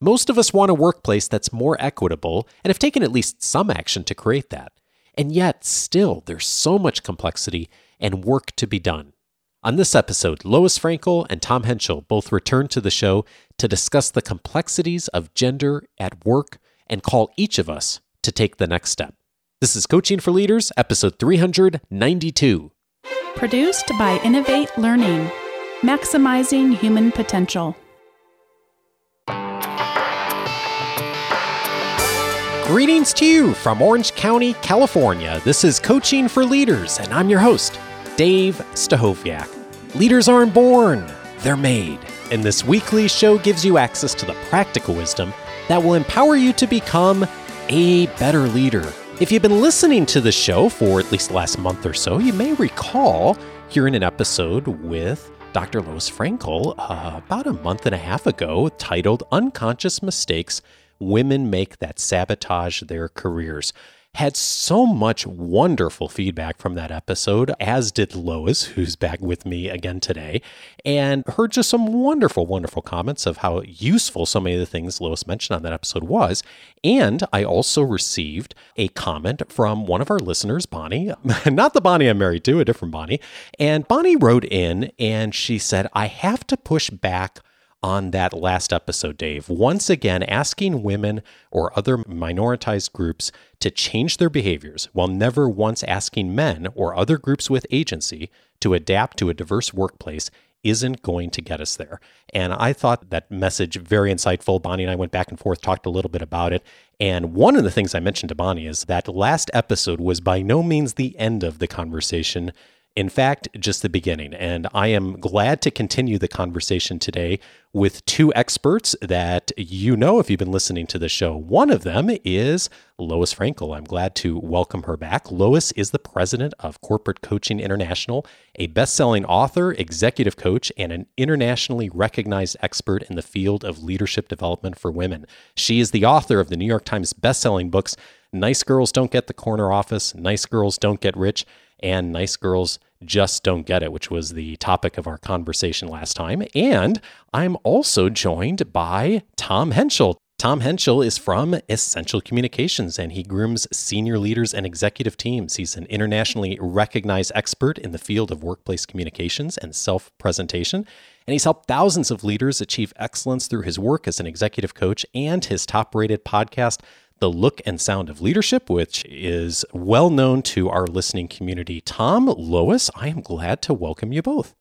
Most of us want a workplace that's more equitable and have taken at least some action to create that. And yet, still, there's so much complexity and work to be done. On this episode, Lois Frankel and Tom Henschel both return to the show to discuss the complexities of gender at work and call each of us to take the next step. This is Coaching for Leaders, episode 392. Produced by Innovate Learning, maximizing human potential. Greetings to you from Orange County, California. This is Coaching for Leaders, and I'm your host, Dave Stachowiak. Leaders aren't born, they're made. And this weekly show gives you access to the practical wisdom that will empower you to become a better leader. If you've been listening to the show for at least the last month or so, you may recall hearing an episode with Dr. Lois Frankel uh, about a month and a half ago titled Unconscious Mistakes women make that sabotage their careers. Had so much wonderful feedback from that episode, as did Lois, who's back with me again today, and heard just some wonderful, wonderful comments of how useful so many of the things Lois mentioned on that episode was. And I also received a comment from one of our listeners, Bonnie, not the Bonnie I'm married to, a different Bonnie. And Bonnie wrote in and she said, I have to push back on that last episode, Dave, once again asking women or other minoritized groups to change their behaviors while never once asking men or other groups with agency to adapt to a diverse workplace isn't going to get us there. And I thought that message very insightful. Bonnie and I went back and forth, talked a little bit about it. And one of the things I mentioned to Bonnie is that last episode was by no means the end of the conversation in fact, just the beginning. And I am glad to continue the conversation today with two experts that you know if you've been listening to the show. One of them is Lois Frankel. I'm glad to welcome her back. Lois is the president of Corporate Coaching International, a best selling author, executive coach, and an internationally recognized expert in the field of leadership development for women. She is the author of the New York Times best selling books. Nice Girls Don't Get the Corner Office, Nice Girls Don't Get Rich, and Nice Girls just don't get it, which was the topic of our conversation last time. And I'm also joined by Tom Henschel. Tom Henschel is from Essential Communications and he grooms senior leaders and executive teams. He's an internationally recognized expert in the field of workplace communications and self presentation. And he's helped thousands of leaders achieve excellence through his work as an executive coach and his top rated podcast, the Look and Sound of Leadership, which is well known to our listening community. Tom, Lois, I am glad to welcome you both.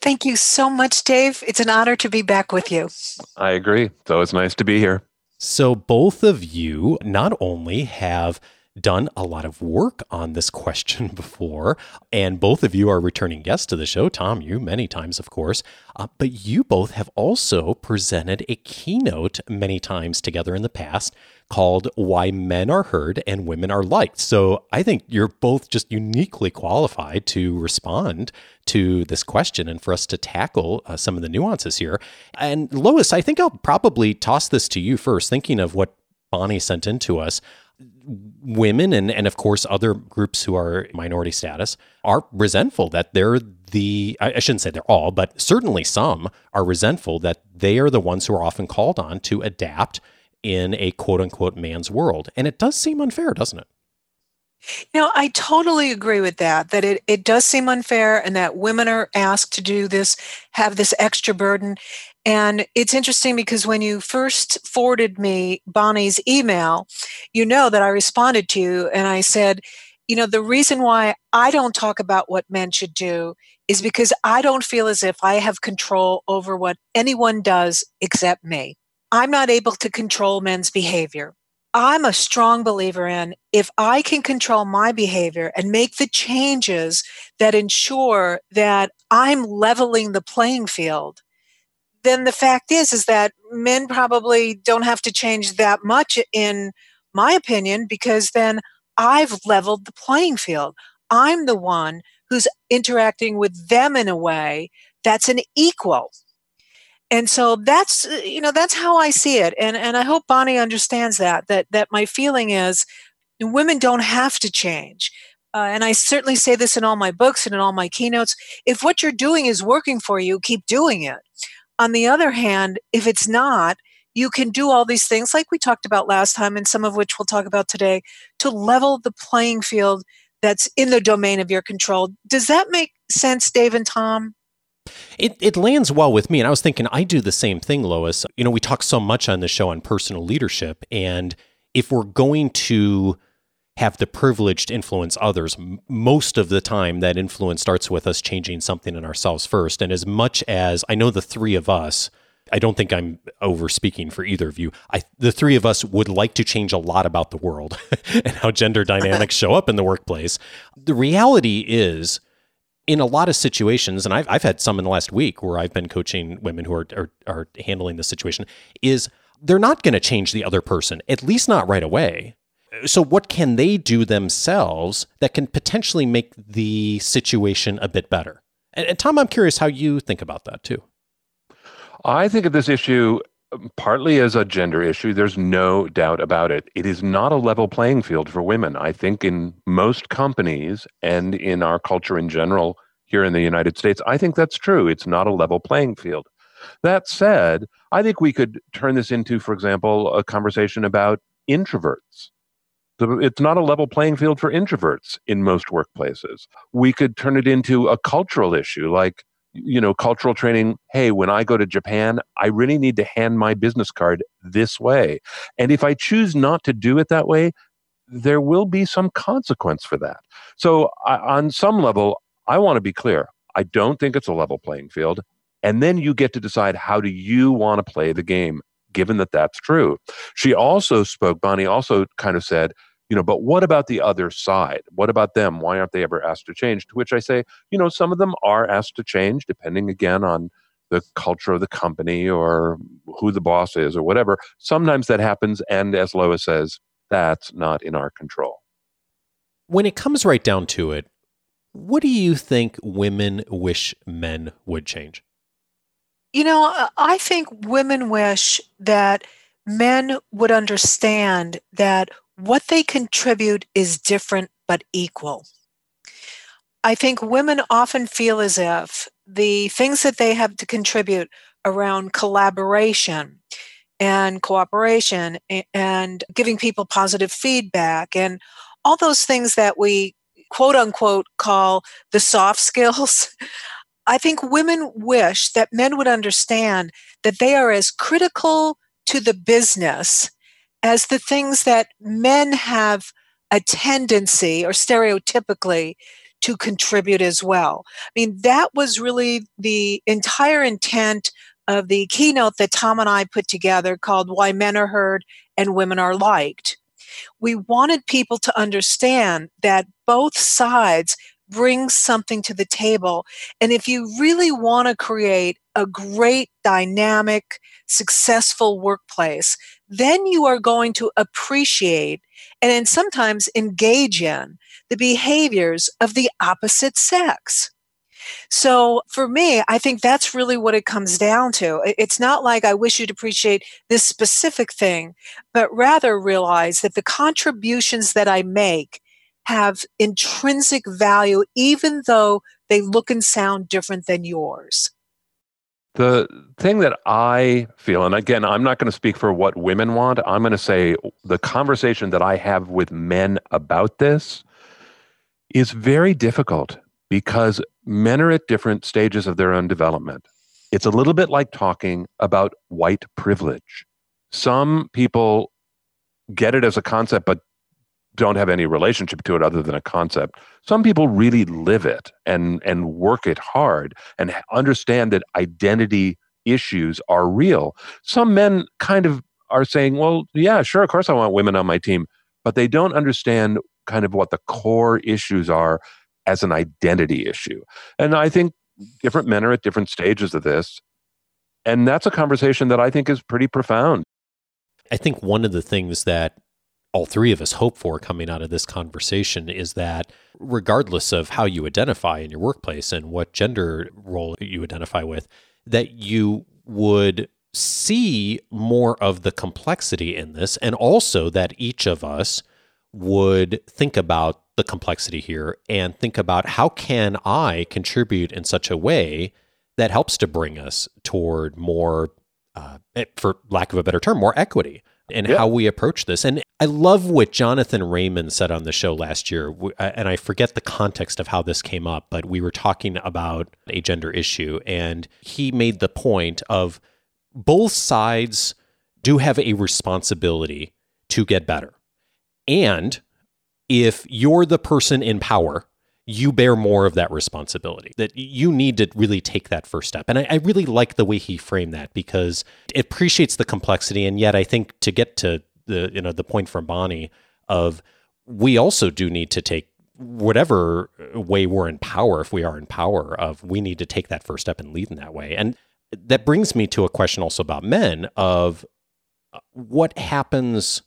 Thank you so much, Dave. It's an honor to be back with you. I agree. So it's always nice to be here. So, both of you not only have done a lot of work on this question before, and both of you are returning guests to the show. Tom, you many times, of course, uh, but you both have also presented a keynote many times together in the past called Why Men Are Heard and Women Are Liked. So I think you're both just uniquely qualified to respond to this question and for us to tackle uh, some of the nuances here. And Lois, I think I'll probably toss this to you first, thinking of what Bonnie sent in to us women and, and of course other groups who are minority status are resentful that they're the I shouldn't say they're all, but certainly some are resentful that they are the ones who are often called on to adapt in a quote unquote man's world. And it does seem unfair, doesn't it? You know, I totally agree with that, that it, it does seem unfair and that women are asked to do this, have this extra burden. And it's interesting because when you first forwarded me Bonnie's email, you know that I responded to you and I said, you know, the reason why I don't talk about what men should do is because I don't feel as if I have control over what anyone does except me. I'm not able to control men's behavior. I'm a strong believer in if I can control my behavior and make the changes that ensure that I'm leveling the playing field, then the fact is is that men probably don't have to change that much in my opinion because then I've leveled the playing field. I'm the one who's interacting with them in a way that's an equal. And so that's you know that's how i see it. And and i hope bonnie understands that that that my feeling is women don't have to change. Uh, and i certainly say this in all my books and in all my keynotes. If what you're doing is working for you keep doing it on the other hand if it's not you can do all these things like we talked about last time and some of which we'll talk about today to level the playing field that's in the domain of your control. Does that make sense, Dave and Tom? It, it lands well with me. And I was thinking, I do the same thing, Lois. You know, we talk so much on the show on personal leadership. And if we're going to have the privilege to influence others, most of the time that influence starts with us changing something in ourselves first. And as much as I know the three of us, I don't think I'm over speaking for either of you. I, the three of us would like to change a lot about the world and how gender dynamics show up in the workplace. The reality is, in a lot of situations, and I've, I've had some in the last week where I've been coaching women who are, are, are handling this situation, is they're not going to change the other person, at least not right away. So, what can they do themselves that can potentially make the situation a bit better? And, and Tom, I'm curious how you think about that too. I think of this issue um, partly as a gender issue. There's no doubt about it. It is not a level playing field for women. I think in most companies and in our culture in general here in the United States, I think that's true. It's not a level playing field. That said, I think we could turn this into, for example, a conversation about introverts. It's not a level playing field for introverts in most workplaces. We could turn it into a cultural issue like you know, cultural training. Hey, when I go to Japan, I really need to hand my business card this way. And if I choose not to do it that way, there will be some consequence for that. So, I, on some level, I want to be clear. I don't think it's a level playing field. And then you get to decide how do you want to play the game, given that that's true. She also spoke, Bonnie also kind of said, you know but what about the other side? What about them? Why aren't they ever asked to change? To which i say you know some of them are asked to change depending again on the culture of the company or who the boss is or whatever. Sometimes that happens and as lois says that's not in our control. When it comes right down to it what do you think women wish men would change? You know uh, i think women wish that men would understand that what they contribute is different but equal. I think women often feel as if the things that they have to contribute around collaboration and cooperation and giving people positive feedback and all those things that we quote unquote call the soft skills. I think women wish that men would understand that they are as critical to the business as the things that men have a tendency or stereotypically to contribute as well. I mean, that was really the entire intent of the keynote that Tom and I put together called Why Men Are Heard and Women Are Liked. We wanted people to understand that both sides bring something to the table. And if you really want to create a great, dynamic, successful workplace, then you are going to appreciate and then sometimes engage in the behaviors of the opposite sex. So for me, I think that's really what it comes down to. It's not like I wish you'd appreciate this specific thing, but rather realize that the contributions that I make have intrinsic value, even though they look and sound different than yours. The thing that I feel, and again, I'm not going to speak for what women want, I'm going to say the conversation that I have with men about this is very difficult because men are at different stages of their own development. It's a little bit like talking about white privilege. Some people get it as a concept, but don't have any relationship to it other than a concept. Some people really live it and and work it hard and understand that identity issues are real. Some men kind of are saying, "Well, yeah, sure, of course I want women on my team," but they don't understand kind of what the core issues are as an identity issue. And I think different men are at different stages of this. And that's a conversation that I think is pretty profound. I think one of the things that all three of us hope for coming out of this conversation is that regardless of how you identify in your workplace and what gender role you identify with, that you would see more of the complexity in this and also that each of us would think about the complexity here and think about how can I contribute in such a way that helps to bring us toward more uh, eh, for lack of a better term, more equity in yeah. how we approach this. And I love what Jonathan Raymond said on the show last year. Uh, and I forget the context of how this came up, but we were talking about a gender issue. And he made the point of both sides do have a responsibility to get better. And if you're the person in power, you bear more of that responsibility that you need to really take that first step. And I, I, really like the way he framed that because it appreciates the complexity. And yet i think to get to the you know the point from bonnie of we also do need to take whatever way we're in power if we are in power of we need to take that first step and lead in that way. And that brings me to a question also about men of uh, what happens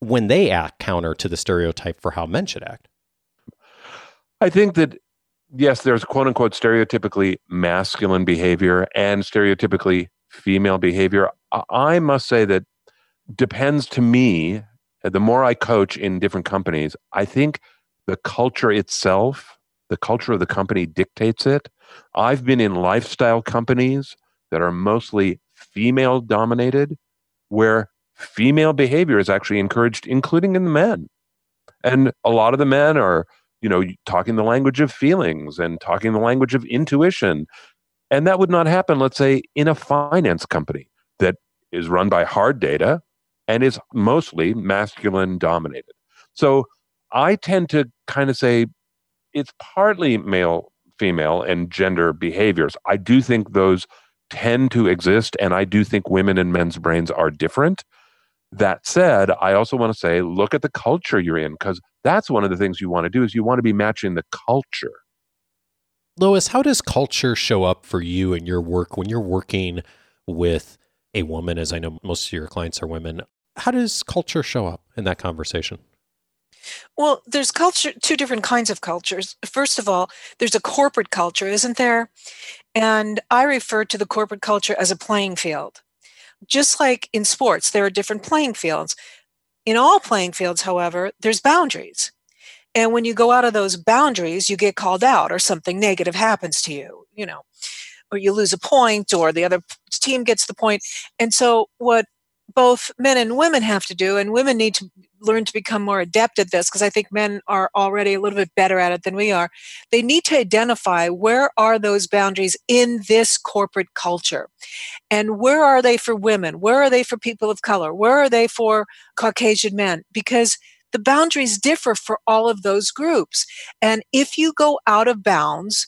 when they act counter to the stereotype for how men should act I think that yes, there's quote unquote stereotypically masculine behavior and stereotypically female behavior. I must say that depends to me. The more I coach in different companies, I think the culture itself, the culture of the company dictates it. I've been in lifestyle companies that are mostly female dominated, where female behavior is actually encouraged, including in the men. And a lot of the men are you know, talking the language of feelings and talking the language of intuition. And that would not happen, let's say, in a finance company that is run by hard data and is mostly masculine dominated. So I tend to kind of say it's partly male, female, and gender behaviors. I do think those tend to exist, and I do think women and men's brains are different. That said, I also want to say look at the culture you're in because that's one of the things you want to do is you want to be matching the culture. Lois, how does culture show up for you in your work when you're working with a woman as I know most of your clients are women? How does culture show up in that conversation? Well, there's culture, two different kinds of cultures. First of all, there's a corporate culture, isn't there? And I refer to the corporate culture as a playing field just like in sports, there are different playing fields. In all playing fields, however, there's boundaries. And when you go out of those boundaries, you get called out or something negative happens to you, you know, or you lose a point or the other team gets the point. And so what both men and women have to do, and women need to learn to become more adept at this because I think men are already a little bit better at it than we are. They need to identify where are those boundaries in this corporate culture and where are they for women? Where are they for people of color? Where are they for Caucasian men? Because the boundaries differ for all of those groups. And if you go out of bounds,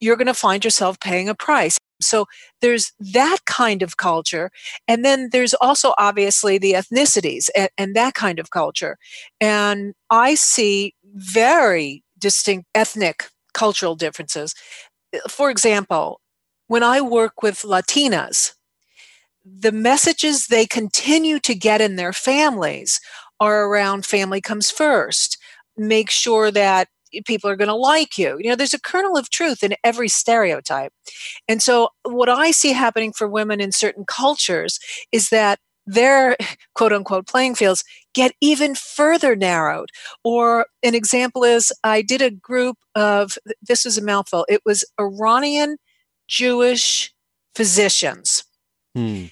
you're going to find yourself paying a price. So there's that kind of culture. And then there's also obviously the ethnicities and, and, that kind of culture. And I see very distinct ethnic cultural differences. For example, when I work with Latinas, the messages they continue to get in their families are around family comes first. Make sure that people are going to like you. You know, there's a kernel of truth in every stereotype. And so, what I see happening for women in certain cultures is that their quote unquote playing fields get even further narrowed. Or an example is I did a group of, this is a mouthful, it was Iranian Jewish physicians. Hmm.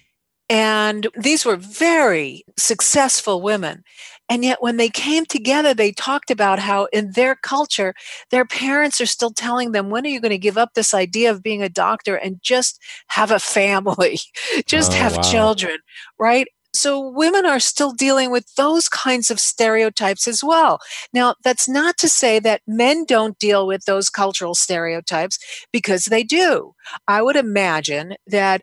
And these were very successful women. And yet, when they came together, they talked about how in their culture, their parents are still telling them, when are you going to give up this idea of being a doctor and just have a family, just oh, have wow. children, right? So, women are still dealing with those kinds of stereotypes as well. Now, that's not to say that men don't deal with those cultural stereotypes because they do. I would imagine that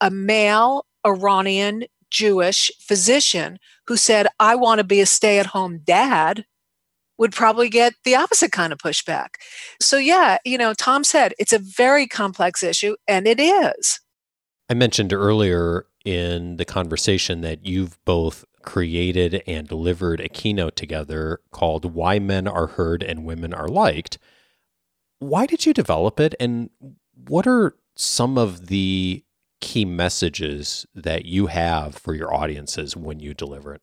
a male Iranian Jewish physician who said, I want to be a stay at home dad, would probably get the opposite kind of pushback. So, yeah, you know, Tom said it's a very complex issue, and it is. I mentioned earlier in the conversation that you've both created and delivered a keynote together called Why Men Are Heard and Women Are Liked. Why did you develop it, and what are some of the key messages that you have for your audiences when you deliver it?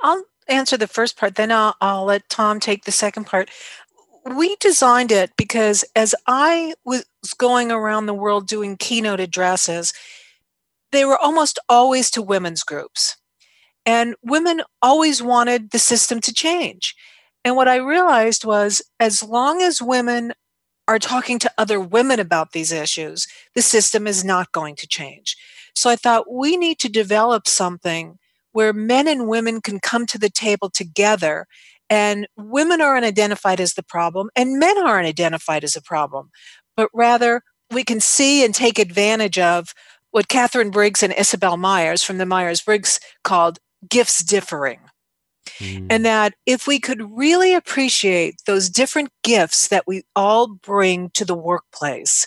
I'll answer the first part, then I'll, I'll let Tom take the second part. We designed it because as I was going around the world doing keynote addresses, they were almost always to women's groups. And women always wanted the system to change. And what I realized was as long as women are talking to other women about these issues, the system is not going to change. So I thought we need to develop something where men and women can come to the table together and women aren't identified as the problem and men aren't identified as a problem, but rather we can see and take advantage of what Katharine Briggs and Isabel Myers from the Myers Briggs called gifts differing. Mm. And that if we could really appreciate those different gifts that we all bring to the workplace,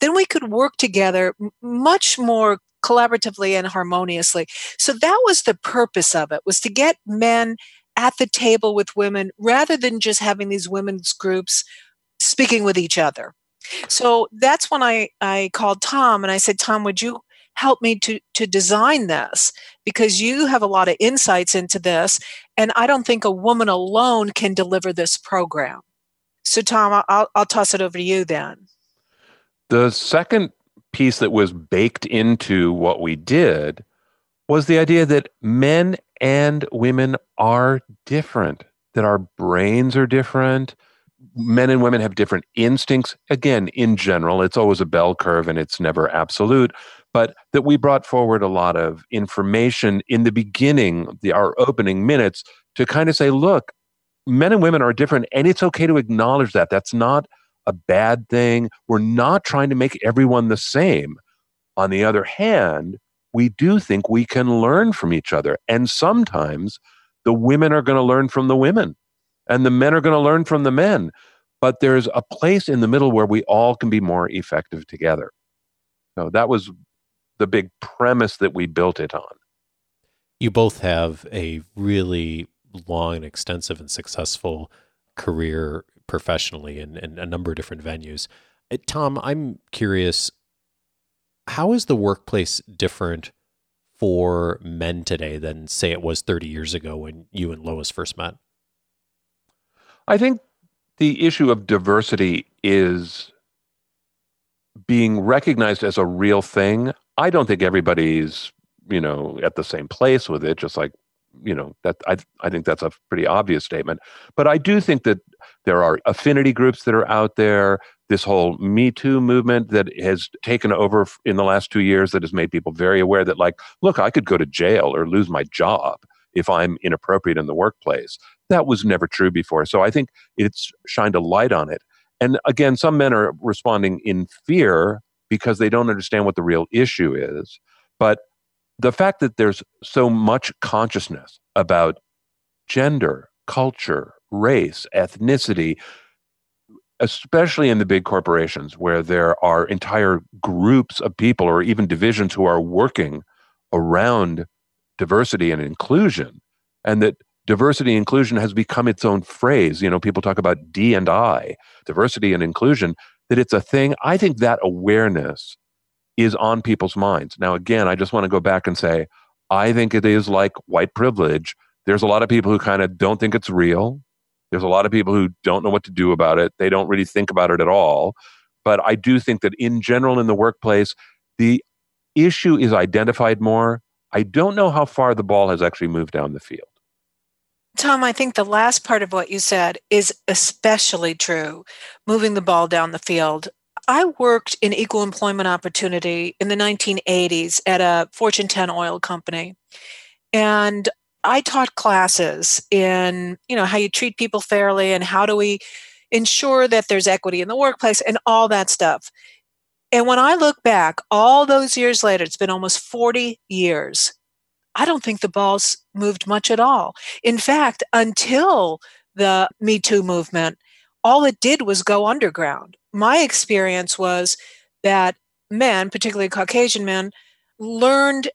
then we could work together much more collaboratively and harmoniously. So that was the purpose of it was to get men at the table with women rather than just having these women's groups speaking with each other. So that's when I, I called Tom and I said, Tom, would you help me to, to design this? Because you have a lot of insights into this, and I don't think a woman alone can deliver this program. So, Tom, I'll, I'll toss it over to you then. The second piece that was baked into what we did was the idea that men and women are different, that our brains are different. Men and women have different instincts. Again, in general, it's always a bell curve and it's never absolute, but that we brought forward a lot of information in the beginning, the, our opening minutes, to kind of say, look, men and women are different, and it's okay to acknowledge that. That's not a bad thing. We're not trying to make everyone the same. On the other hand, we do think we can learn from each other. And sometimes the women are going to learn from the women, and the men are going to learn from the men. But there's a place in the middle where we all can be more effective together. So that was the big premise that we built it on. You both have a really long and extensive and successful career professionally in, in a number of different venues. Uh, Tom, I'm curious, how is the workplace different for men today than, say, it was 30 years ago when you and Lois first met? I think the issue of diversity is being recognized as a real thing. I don't think everybody's, you know, at the same place with it, just like you know that I I think that's a pretty obvious statement. But I do think that there are affinity groups that are out there. This whole Me Too movement that has taken over in the last two years that has made people very aware that like, look, I could go to jail or lose my job if I'm inappropriate in the workplace. That was never true before. So I think it's shined a light on it. And again, some men are responding in fear because they don't understand what the real issue is. But the fact that there's so much consciousness about gender, culture, race, ethnicity, especially in the big corporations where there are entire groups of people or even divisions who are working around diversity and inclusion, and that diversity and inclusion has become its own phrase. You know, people talk about D and I, diversity and inclusion, that it's a thing. I think that awareness is on people's minds. Now, again, I just want to go back and say, I think it is like white privilege. There's a lot of people who kind of don't think it's real. There's a lot of people who don't know what to do about it. They don't really think about it at all. But I do think that in general in the workplace, the issue is identified more. I don't know how far the ball has actually moved down the field. Tom, I think the last part of what you said is especially true, moving the ball down the field. I worked in equal employment opportunity in the 1980s at a Fortune 10 oil company. And I taught classes in, you know, how you treat people fairly and how do we ensure that there's equity in the workplace and all that stuff. And when I look back all those years later, it's been almost 40 years. I don't think the ball's moved much at all. In fact, until the Me Too movement, all it did was go underground my experience was that men, particularly Caucasian men, learned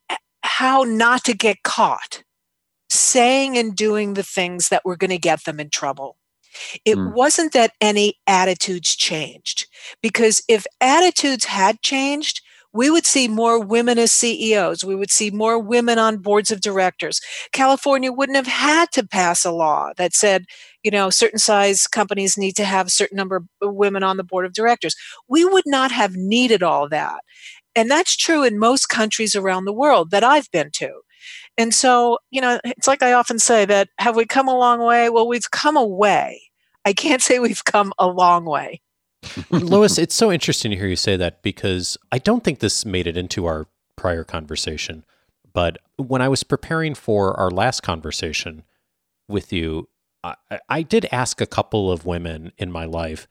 how not to get caught saying and doing the things that were going to get them in trouble. It mm. wasn't that any attitudes changed, because if attitudes had changed, we would see more women as CEOs. We would see more women on boards of directors. California wouldn't have had to pass a law that said, you know, certain size companies need to have a certain number of women on the board of directors. We would not have needed all that. And that's true in most countries around the world that I've been to. And so, you know, it's like I often say that have we come a long way? Well, we've come a way. I can't say we've come a long way. Lois, it's so interesting to hear you say that because I don't think this made it into our prior conversation. But when I was preparing for our last conversation with you, I, I did ask a couple of women in my life,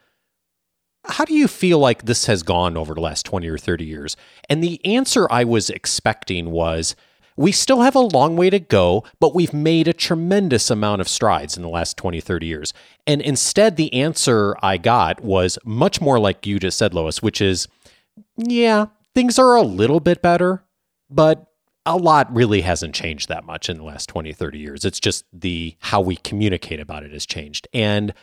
how do you feel like this has gone over the last 20 or 30 years? And the answer I was expecting was, we still have a long way to go, but we've made a tremendous amount of strides in the last 20, 30 years. And instead, the answer I got was much more like you just said, Lois, which is, yeah, things are a little bit better, but a lot really hasn't changed that much in the last 20, 30 years. It's just the how we communicate about it has changed. And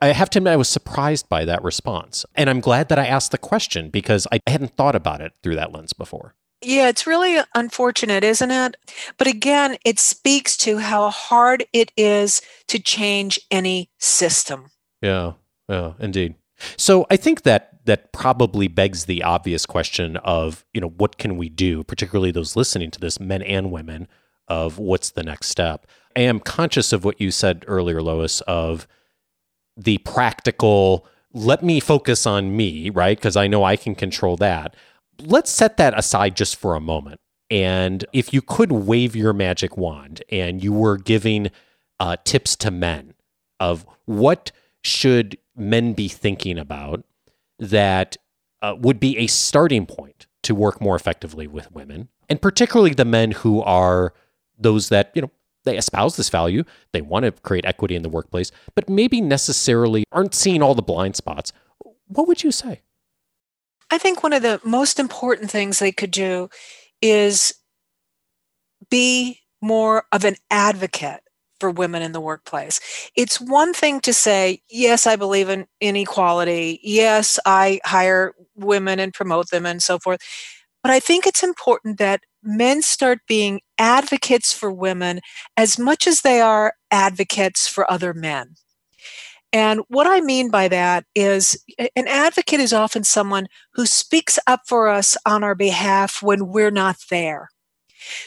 I have to admit, I was surprised by that response. And I'm glad that I asked the question because I hadn't thought about it through that lens before. Yeah, it's really unfortunate, isn't it? But again, it speaks to how hard it is to change any system. Yeah, yeah, indeed. So I think that that probably begs the obvious question of, you know, what can we do, particularly those listening to this, men and women, of what's the next step. I am conscious of what you said earlier, Lois, of the practical, let me focus on me, right? Because I know I can control that let's set that aside just for a moment. And if you could wave your magic wand and you were giving uh, tips to men of what should men be thinking about that uh, would be a starting point to work more effectively with women, and particularly the men who are those that, you know, they espouse this value, they want to create equity in the workplace, but maybe necessarily aren't seeing all the blind spots. What would you say? I think one of the most important things they could do is be more of an advocate for women in the workplace. It's one thing to say, yes, I believe in inequality. Yes, I hire women and promote them and so forth. But I think it's important that men start being advocates for women as much as they are advocates for other men. And what I mean by that is an advocate is often someone who speaks up for us on our behalf when we're not there.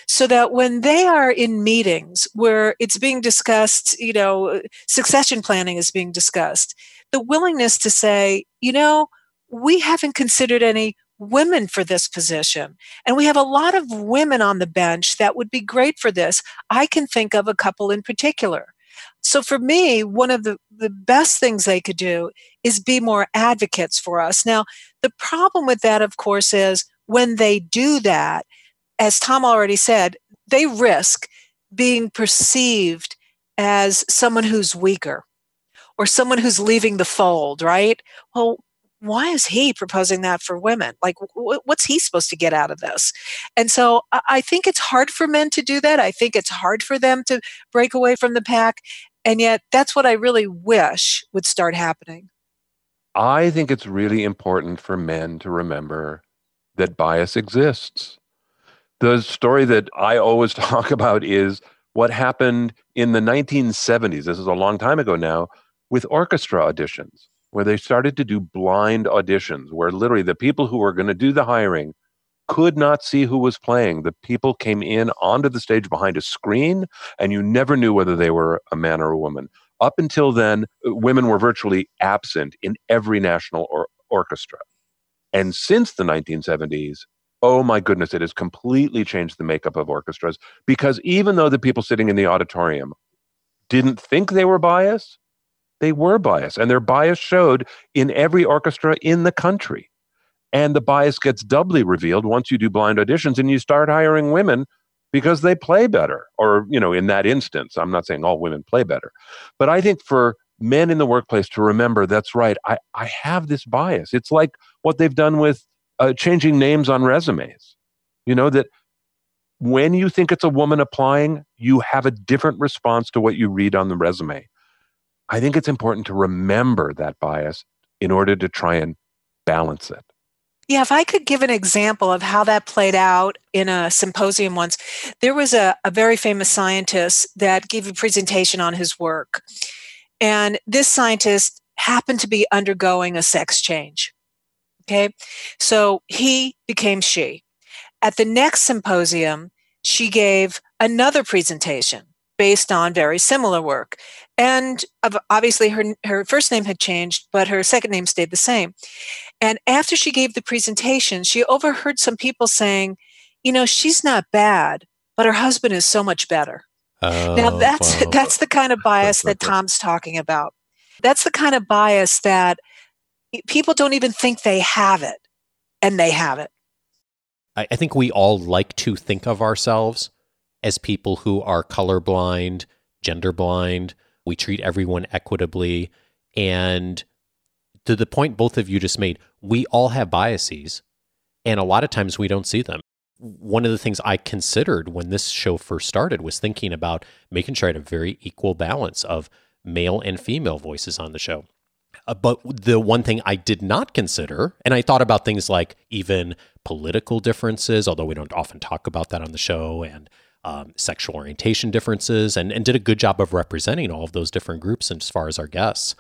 So that when they are in meetings where it's being discussed, you know, succession planning is being discussed, the willingness to say, you know, we haven't considered any women for this position. And we have a lot of women on the bench that would be great for this. I can think of a couple in particular. So for me, one of the, the best things they could do is be more advocates for us. Now, the problem with that, of course, is when they do that, as Tom already said, they risk being perceived as someone who's weaker or someone who's leaving the fold, right? Well, why is he proposing that for women? Like, what's he supposed to get out of this? And so I think it's hard for men to do that. I think it's hard for them to break away from the pack. And yet, that's what I really wish would start happening. I think it's really important for men to remember that bias exists. The story that I always talk about is what happened in the 1970s. This is a long time ago now with orchestra auditions, where they started to do blind auditions, where literally the people who were going to do the hiring could not see who was playing. The people came in onto the stage behind a screen, and you never knew whether they were a man or a woman. Up until then, uh, women were virtually absent in every national or- orchestra. And since the 1970s, oh my goodness, it has completely changed the makeup of orchestras because even though the people sitting in the auditorium didn't think they were biased, they were biased. And their bias showed in every orchestra in the country. And the bias gets doubly revealed once you do blind auditions and you start hiring women because they play better. Or, you know, in that instance, I'm not saying all women play better. But I think for men in the workplace to remember that's right, I, I have this bias. It's like what they've done with uh, changing names on resumes. You know, that when you think it's a woman applying, you have a different response to what you read on the resume. I think it's important to remember that bias in order to try and balance it. Yeah, if I could give an example of how that played out in a symposium once, there was a, a very famous scientist that gave a presentation on his work. And this scientist happened to be undergoing a sex change. Okay. So he became she. At the next symposium, she gave another presentation based on very similar work. And obviously, her, her first name had changed, but her second name stayed the same. And after she gave the presentation, she overheard some people saying, you know, she's not bad, but her husband is so much better. Oh, now that's wow. that's the kind of bias that Tom's talking about. That's the kind of bias that people don't even think they have it, and they have it. I, I think we all like to think of ourselves as people who are colorblind, gender blind. We treat everyone equitably. And to the point both of you just made, we all have biases. And a lot of times we don't see them one of the things I considered when this show first started was thinking about making sure I had a very equal balance of male and female voices on the show. Uh, but the one thing I did not consider, and I thought about things like even political differences, although we don't often talk about that on the show, and um, sexual orientation differences, and, and did a good job of representing all of those different groups as far as our guests.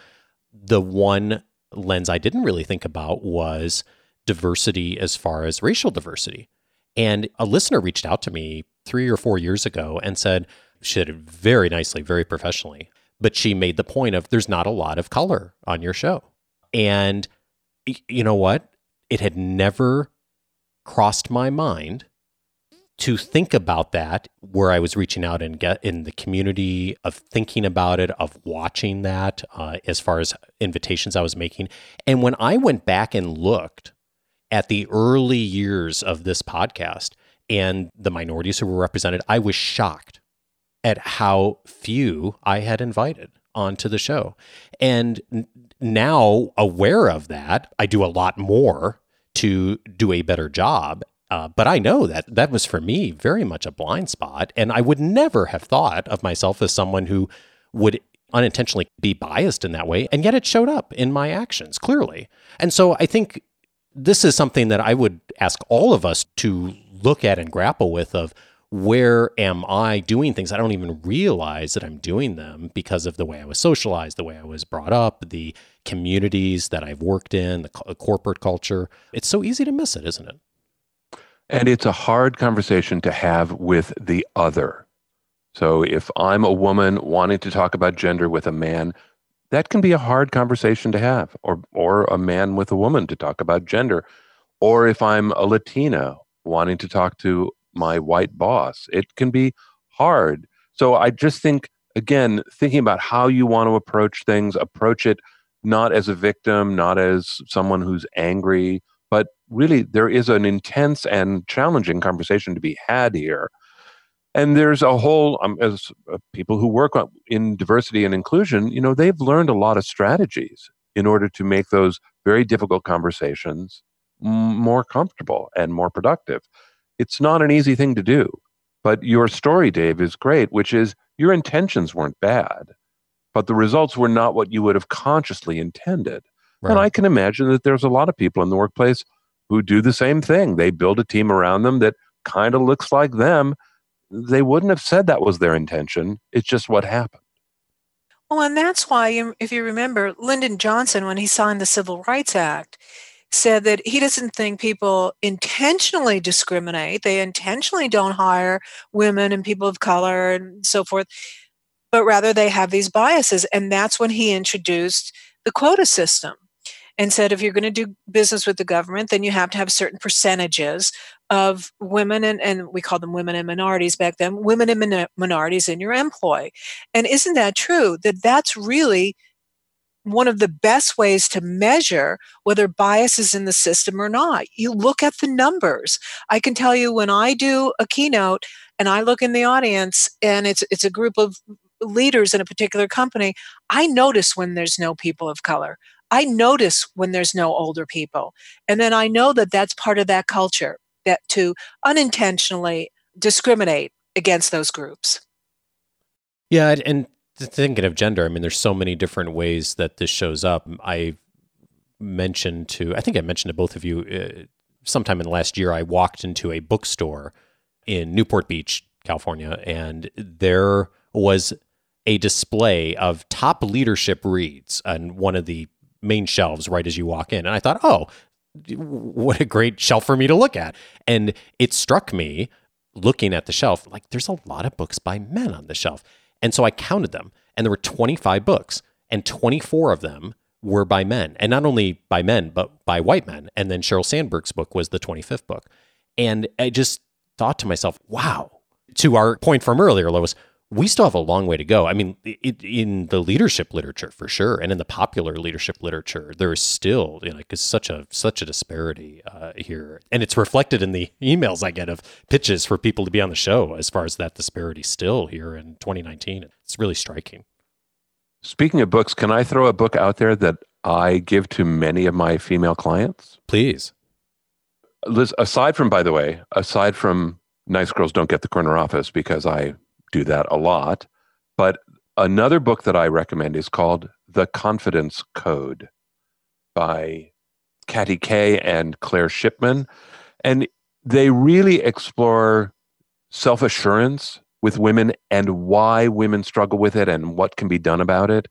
The one lens I didn't really think about was diversity as far as racial diversity and a listener reached out to me three or four years ago and said, she did it very nicely, very professionally, but she made the point of there's not a lot of color on your show. And you know what? It had never crossed my mind to think about that where I was reaching out and get in the community of thinking about it, of watching that uh, as far as invitations I was making. And when I went back and looked at the early years of this podcast and the minorities who were represented, I was shocked at how few I had invited onto the show. And now, aware of that, I do a lot more to do a better job. Uh, but I know that that was for me very much a blind spot. And I would never have thought of myself as someone who would unintentionally be biased in that way. And yet it showed up in my actions clearly. And so I think this is something that I would ask all of us to look at and grapple with of where am I doing things I don't even realize that I'm doing them because of the way I was socialized, the way I was brought up, the communities that I've worked in, the corporate culture. It's so easy to miss it, isn't it? And it's a hard conversation to have with the other. So if I'm a woman wanting to talk about gender with a man, that can be a hard conversation to have or or a man with a woman to talk about gender or if i'm a latina wanting to talk to my white boss it can be hard so i just think again thinking about how you want to approach things approach it not as a victim not as someone who's angry but really there is an intense and challenging conversation to be had here. And there's a whole um, as uh, people who work on, in diversity and inclusion you know they've learned a lot of strategies in order to make those very difficult conversations more comfortable and more productive. It's not an easy thing to do but your story dave is great which is your intentions weren't bad but the results were not what you would have consciously intended right. and i can imagine that there's a lot of people in the workplace who do the same thing they build a team around them that kind of looks like them they wouldn't have said that was their intention. It's just what happened. Well, and that's why, if you remember, Lyndon Johnson, when he signed the Civil Rights Act, said that he doesn't think people intentionally discriminate. They intentionally don't hire women and people of color and so forth, but rather they have these biases. And that's when he introduced the quota system and said if you're going to do business with the government, then you have to have certain percentages of women and, and we called them women and minorities back then, women and min- minorities in your employ. And isn't that true? That that's really one of the best ways to measure whether bias is in the system or not. You look at the numbers. I can tell you when I do a keynote and I look in the audience and it's it's a group of leaders in a particular company, I notice when there's no people of color. I notice when there's no older people. And then I know that that's part of that culture that to unintentionally discriminate against those groups. Yeah, and thinking of gender, I mean, there's so many different ways that this shows up. I mentioned to, I think I mentioned to both of you, uh, sometime in the last year, I walked into a bookstore in Newport Beach, California, and there was a display of top leadership reads on one of the main shelves right as you walk in. And I thought, oh, what a great shelf for me to look at. And it struck me looking at the shelf, like there's a lot of books by men on the shelf. And so I counted them, and there were 25 books, and 24 of them were by men. And not only by men, but by white men. And then Sheryl Sandberg's book was the 25th book. And I just thought to myself, wow. To our point from earlier, Lois, we still have a long way to go. I mean, it, in the leadership literature for sure, and in the popular leadership literature, there is still you know, like such a such a disparity uh, here, and it's reflected in the emails I get of pitches for people to be on the show. As far as that disparity still here in 2019, it's really striking. Speaking of books, can I throw a book out there that I give to many of my female clients? Please. Liz, aside from, by the way, aside from Nice Girls Don't Get the Corner Office, because I do that a lot. But another book that I recommend is called The Confidence Code by Katty Kay and Claire Shipman. And they really explore self assurance with women and why women struggle with it and what can be done about it.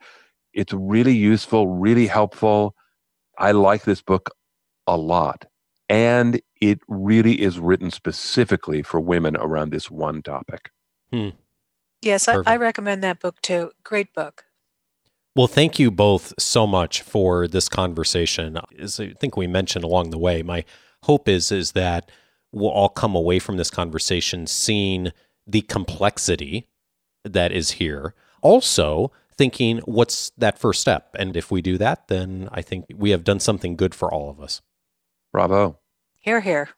It's really useful, really helpful. I like this book a lot. And it really is written specifically for women around this one topic. Hmm. Yes, I, I recommend that book too. Great book. Well, thank you both so much for this conversation. As I think we mentioned along the way, my hope is is that we'll all come away from this conversation seeing the complexity that is here. Also, thinking what's that first step? And if we do that, then I think we have done something good for all of us. Bravo. Hear, hear.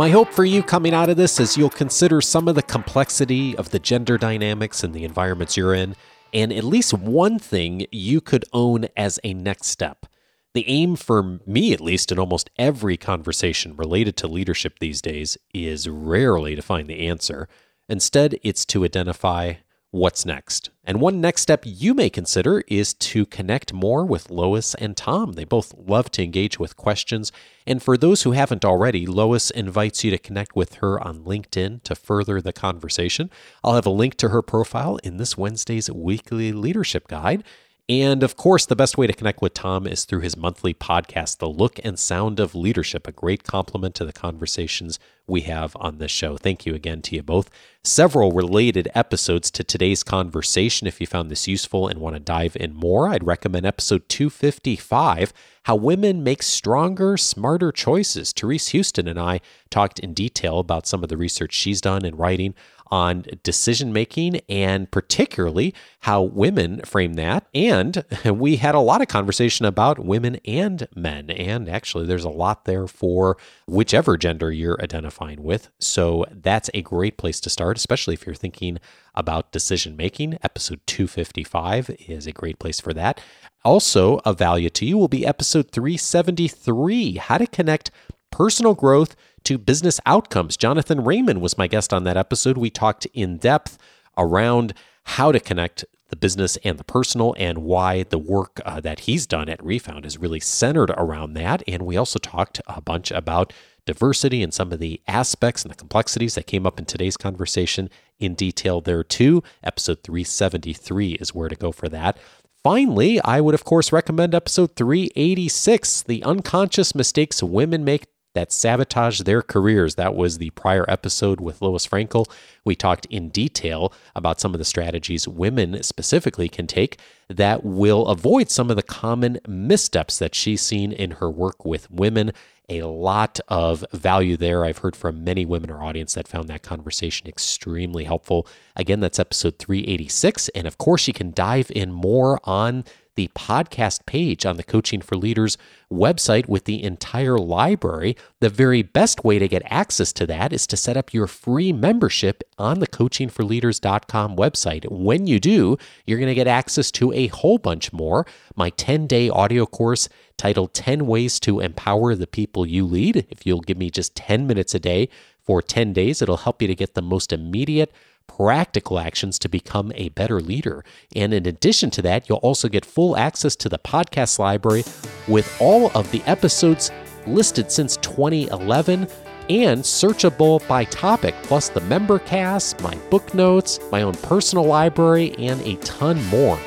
My hope for you coming out of this is you'll consider some of the complexity of the gender dynamics and the environments you're in, and at least one thing you could own as a next step. The aim for me, at least, in almost every conversation related to leadership these days is rarely to find the answer. Instead, it's to identify what's next. And one next step you may consider is to connect more with Lois and Tom. They both love to engage with questions. And for those who haven't already, Lois invites you to connect with her on LinkedIn to further the conversation. I'll have a link to her profile in this Wednesday's weekly leadership guide. And of course, the best way to connect with Tom is through his monthly podcast, The Look and Sound of Leadership, a great complement to the conversations we have on this show. Thank you again to you both. Several related episodes to today's conversation. If you found this useful and want to dive in more, I'd recommend episode 255 How Women Make Stronger, Smarter Choices. Therese Huston and I talked in detail about some of the research she's done in writing on decision making and particularly how women frame that. And we had a lot of conversation about women and men. And actually, there's a lot there for whichever gender you're identifying with. So that's a great place to start, especially if you're thinking about decision making. Episode 255 is a great place for that. Also, of value to you will be episode 373 How to Connect Personal Growth to business outcomes. Jonathan Raymond was my guest on that episode. We talked in depth around how to connect the business and the personal and why the work uh, that he's done at Refound is really centered around that. And we also talked a bunch about diversity and some of the aspects and the complexities that came up in today's conversation in detail there too. Episode 373 is where to go for that. Finally, I would of course recommend episode 386, The Unconscious Mistakes Women Make that sabotage their careers. That was the prior episode with Lois Frankel. We talked in detail about some of the strategies women specifically can take that will avoid some of the common missteps that she's seen in her work with women. A lot of value there. I've heard from many women in our audience that found that conversation extremely helpful. Again, that's episode 386. And of course, you can dive in more on the podcast page on the Coaching for Leaders website with the entire library. The very best way to get access to that is to set up your free membership on the coachingforleaders.com website. When you do, you're going to get access to a whole bunch more. My 10 day audio course titled 10 Ways to Empower the People You Lead. If you'll give me just 10 minutes a day for 10 days, it'll help you to get the most immediate practical actions to become a better leader. And in addition to that, you'll also get full access to the podcast library with all of the episodes listed since 2011 and searchable by topic, plus the member cast, my book notes, my own personal library, and a ton more.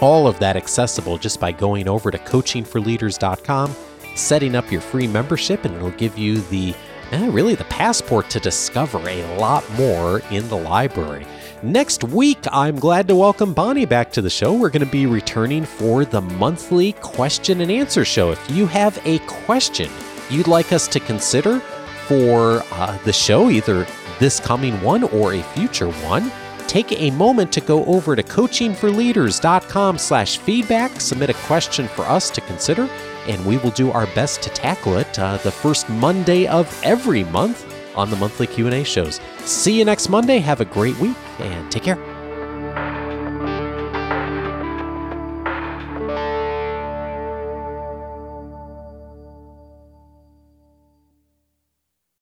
All of that accessible just by going over to coachingforleaders.com, setting up your free membership, and it'll give you the eh, really the passport to discover a lot more in the library. Next week, I'm glad to welcome Bonnie back to the show. We're going to be returning for the monthly question and answer show. If you have a question you'd like us to consider for uh, the show, either this coming one or a future one, take a moment to go over to coachingforleaders.com slash feedback, submit a question for us to consider, and we will do our best to tackle it uh, the first Monday of every month on the monthly Q&A shows. See you next Monday. Have a great week and take care.